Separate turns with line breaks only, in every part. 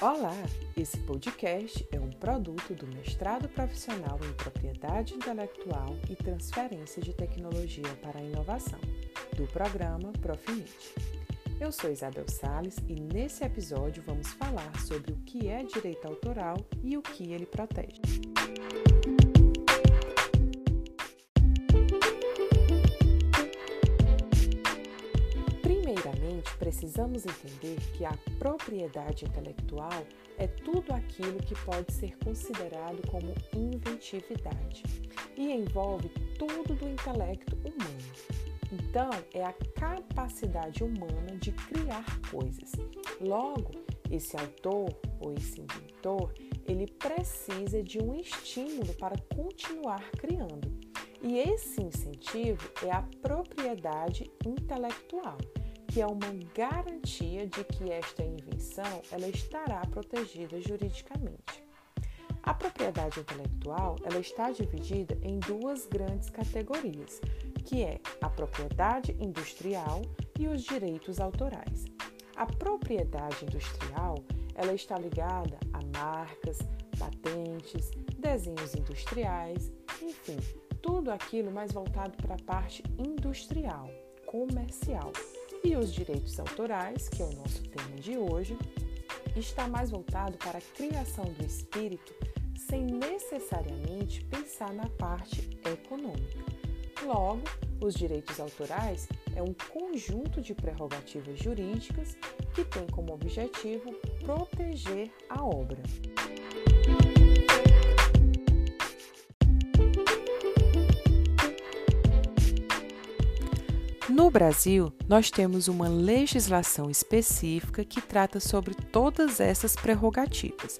Olá! Esse podcast é um produto do mestrado profissional em propriedade intelectual e transferência de tecnologia para a inovação, do programa Profinit. Eu sou Isabel Sales e nesse episódio vamos falar sobre o que é direito autoral e o que ele protege. Precisamos entender que a propriedade intelectual é tudo aquilo que pode ser considerado como inventividade e envolve tudo do intelecto humano. Então, é a capacidade humana de criar coisas. Logo, esse autor ou esse inventor, ele precisa de um estímulo para continuar criando. E esse incentivo é a propriedade intelectual que é uma garantia de que esta invenção ela estará protegida juridicamente. A propriedade intelectual ela está dividida em duas grandes categorias, que é a propriedade industrial e os direitos autorais. A propriedade industrial ela está ligada a marcas, patentes, desenhos industriais, enfim, tudo aquilo mais voltado para a parte industrial, comercial. E os direitos autorais, que é o nosso tema de hoje, está mais voltado para a criação do espírito sem necessariamente pensar na parte econômica. Logo, os direitos autorais é um conjunto de prerrogativas jurídicas que tem como objetivo proteger a obra. No Brasil, nós temos uma legislação específica que trata sobre todas essas prerrogativas.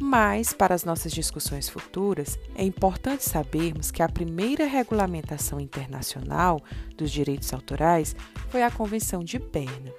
Mas, para as nossas discussões futuras, é importante sabermos que a primeira regulamentação internacional dos direitos autorais foi a Convenção de Berna,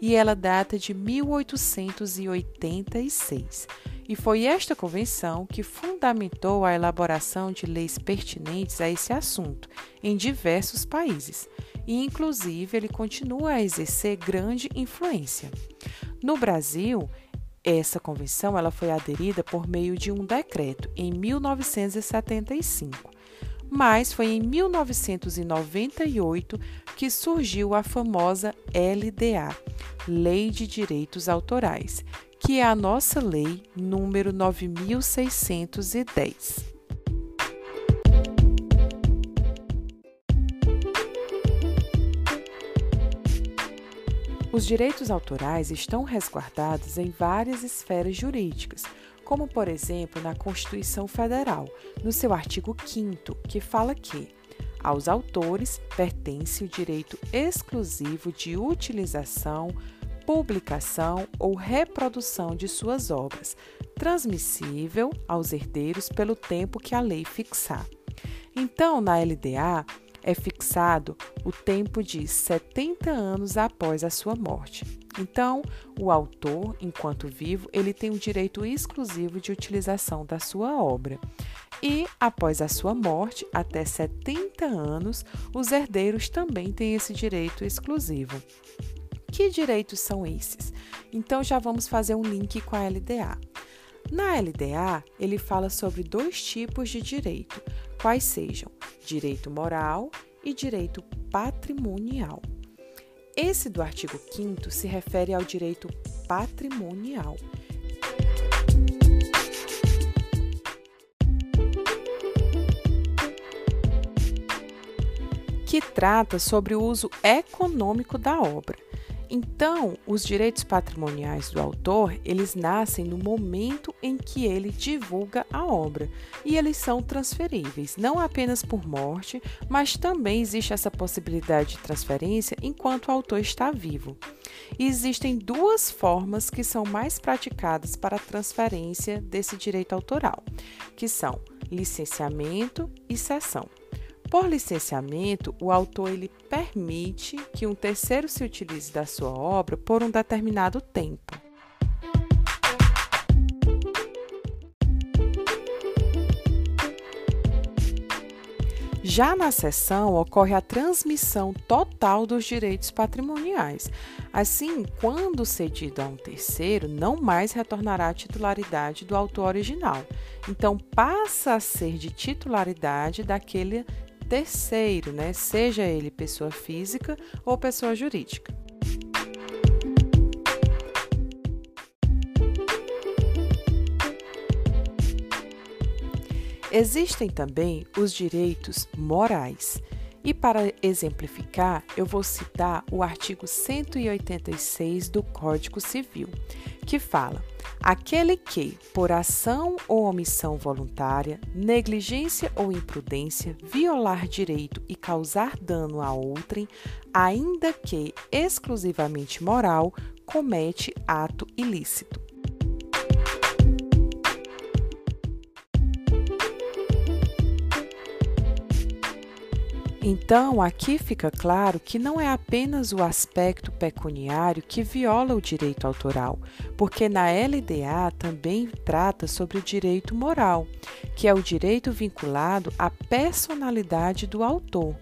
e ela data de 1886. E foi esta convenção que fundamentou a elaboração de leis pertinentes a esse assunto em diversos países e, inclusive, ele continua a exercer grande influência. No Brasil, essa convenção ela foi aderida por meio de um decreto em 1975, mas foi em 1998 que surgiu a famosa LDA, Lei de Direitos Autorais, que é a nossa lei número 9610. Os direitos autorais estão resguardados em várias esferas jurídicas, como, por exemplo, na Constituição Federal, no seu artigo 5, que fala que aos autores pertence o direito exclusivo de utilização, publicação ou reprodução de suas obras, transmissível aos herdeiros pelo tempo que a lei fixar. Então, na LDA, é fixado o tempo de 70 anos após a sua morte. Então, o autor, enquanto vivo, ele tem o direito exclusivo de utilização da sua obra. E, após a sua morte, até 70 anos, os herdeiros também têm esse direito exclusivo. Que direitos são esses? Então, já vamos fazer um link com a LDA. Na LDA, ele fala sobre dois tipos de direito, quais sejam direito moral e direito patrimonial. Esse do artigo 5 se refere ao direito patrimonial. Que trata sobre o uso econômico da obra. Então, os direitos patrimoniais do autor, eles nascem no momento em que ele divulga a obra, e eles são transferíveis, não apenas por morte, mas também existe essa possibilidade de transferência enquanto o autor está vivo. E existem duas formas que são mais praticadas para a transferência desse direito autoral, que são licenciamento e cessão. Por licenciamento, o autor ele permite que um terceiro se utilize da sua obra por um determinado tempo. Já na cessão, ocorre a transmissão total dos direitos patrimoniais. Assim, quando cedido a um terceiro, não mais retornará a titularidade do autor original. Então, passa a ser de titularidade daquele terceiro, né? seja ele pessoa física ou pessoa jurídica. Existem também os direitos morais. E para exemplificar, eu vou citar o artigo 186 do Código Civil, que fala: aquele que, por ação ou omissão voluntária, negligência ou imprudência, violar direito e causar dano a outrem, ainda que exclusivamente moral, comete ato ilícito. Então, aqui fica claro que não é apenas o aspecto pecuniário que viola o direito autoral, porque na LDA também trata sobre o direito moral, que é o direito vinculado à personalidade do autor.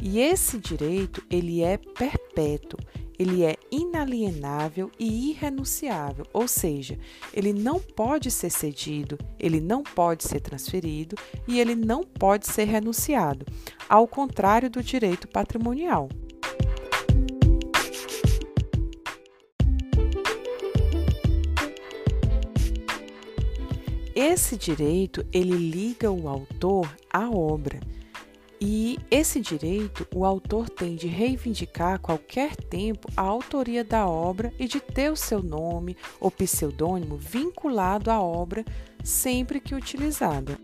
E esse direito, ele é perpétuo, ele é inalienável e irrenunciável, ou seja, ele não pode ser cedido, ele não pode ser transferido e ele não pode ser renunciado, ao contrário do direito patrimonial. Esse direito ele liga o autor à obra. E esse direito o autor tem de reivindicar a qualquer tempo a autoria da obra e de ter o seu nome ou pseudônimo vinculado à obra sempre que utilizada.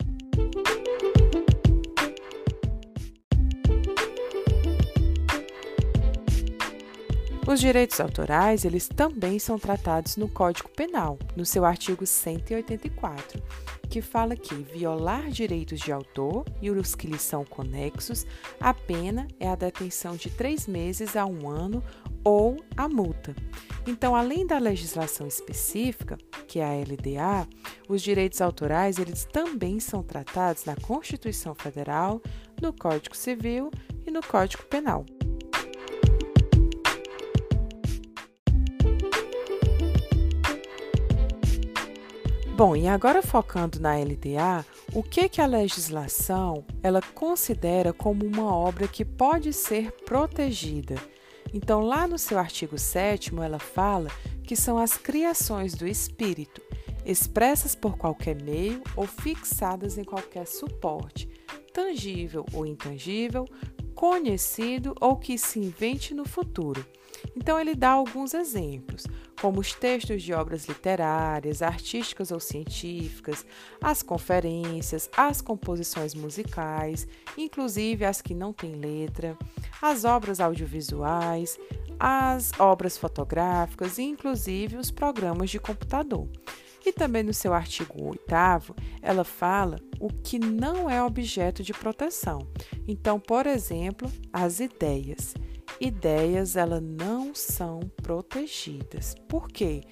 Os direitos autorais, eles também são tratados no Código Penal, no seu artigo 184 que fala que violar direitos de autor e os que lhes são conexos, a pena é a detenção de três meses a um ano ou a multa. Então, além da legislação específica, que é a LDA, os direitos autorais eles também são tratados na Constituição Federal, no Código Civil e no Código Penal. Bom, e agora focando na LDA, o que que a legislação ela considera como uma obra que pode ser protegida? Então, lá no seu artigo 7 ela fala que são as criações do espírito, expressas por qualquer meio ou fixadas em qualquer suporte, tangível ou intangível, conhecido ou que se invente no futuro. Então, ele dá alguns exemplos como os textos de obras literárias, artísticas ou científicas, as conferências, as composições musicais, inclusive as que não têm letra, as obras audiovisuais, as obras fotográficas e inclusive os programas de computador. E também no seu artigo 8 ela fala o que não é objeto de proteção. Então, por exemplo, as ideias ideias elas não são protegidas. Por quê?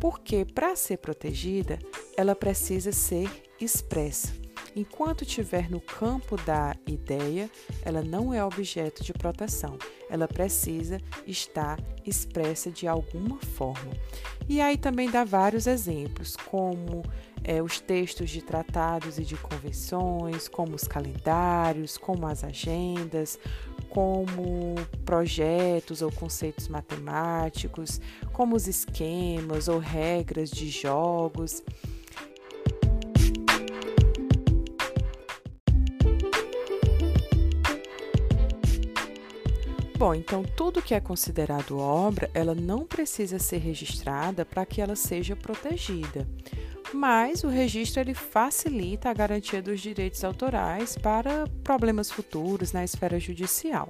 Porque para ser protegida, ela precisa ser expressa. Enquanto estiver no campo da ideia, ela não é objeto de proteção. Ela precisa estar expressa de alguma forma. E aí também dá vários exemplos, como é, os textos de tratados e de convenções, como os calendários, como as agendas, como projetos ou conceitos matemáticos, como os esquemas ou regras de jogos. Bom, então tudo que é considerado obra, ela não precisa ser registrada para que ela seja protegida mas o registro ele facilita a garantia dos direitos autorais para problemas futuros na esfera judicial.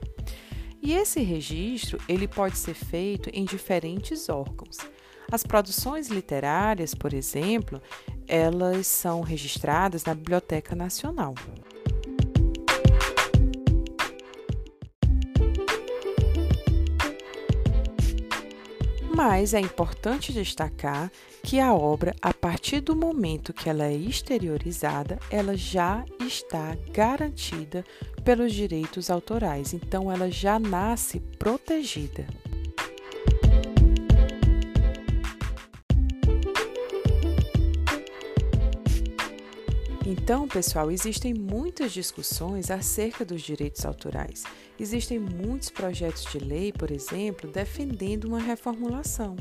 E esse registro ele pode ser feito em diferentes órgãos. As produções literárias, por exemplo, elas são registradas na Biblioteca Nacional. Mas é importante destacar que a obra, a partir do momento que ela é exteriorizada, ela já está garantida pelos direitos autorais, então ela já nasce protegida. Então, pessoal, existem muitas discussões acerca dos direitos autorais. Existem muitos projetos de lei, por exemplo, defendendo uma reformulação,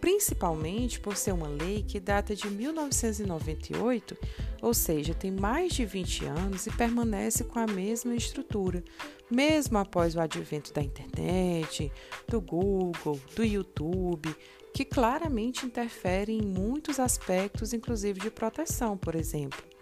principalmente por ser uma lei que data de 1998, ou seja, tem mais de 20 anos e permanece com a mesma estrutura, mesmo após o advento da internet, do Google, do YouTube, que claramente interferem em muitos aspectos, inclusive de proteção, por exemplo.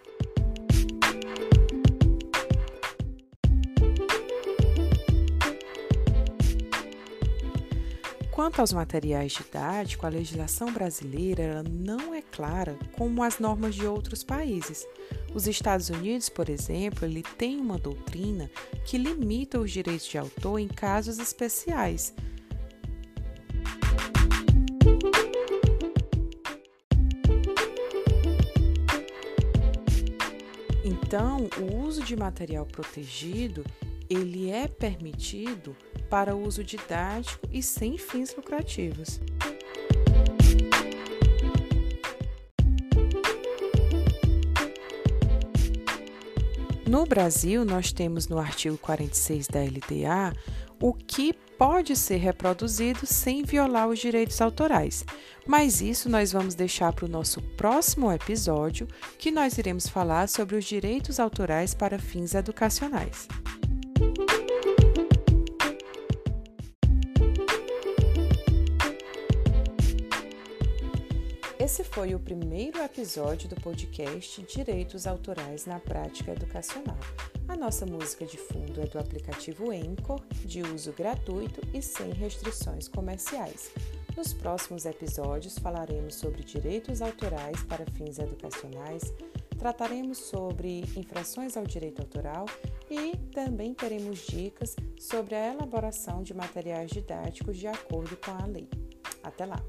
Quanto aos materiais didáticos, a legislação brasileira não é clara como as normas de outros países. Os Estados Unidos, por exemplo, ele tem uma doutrina que limita os direitos de autor em casos especiais. Então, o uso de material protegido, ele é permitido para uso didático e sem fins lucrativos. No Brasil, nós temos no artigo 46 da LDA o que pode ser reproduzido sem violar os direitos autorais. Mas isso nós vamos deixar para o nosso próximo episódio, que nós iremos falar sobre os direitos autorais para fins educacionais. Foi o primeiro episódio do podcast Direitos Autorais na Prática Educacional. A nossa música de fundo é do aplicativo Anchor, de uso gratuito e sem restrições comerciais. Nos próximos episódios falaremos sobre direitos autorais para fins educacionais, trataremos sobre infrações ao direito autoral e também teremos dicas sobre a elaboração de materiais didáticos de acordo com a lei. Até lá!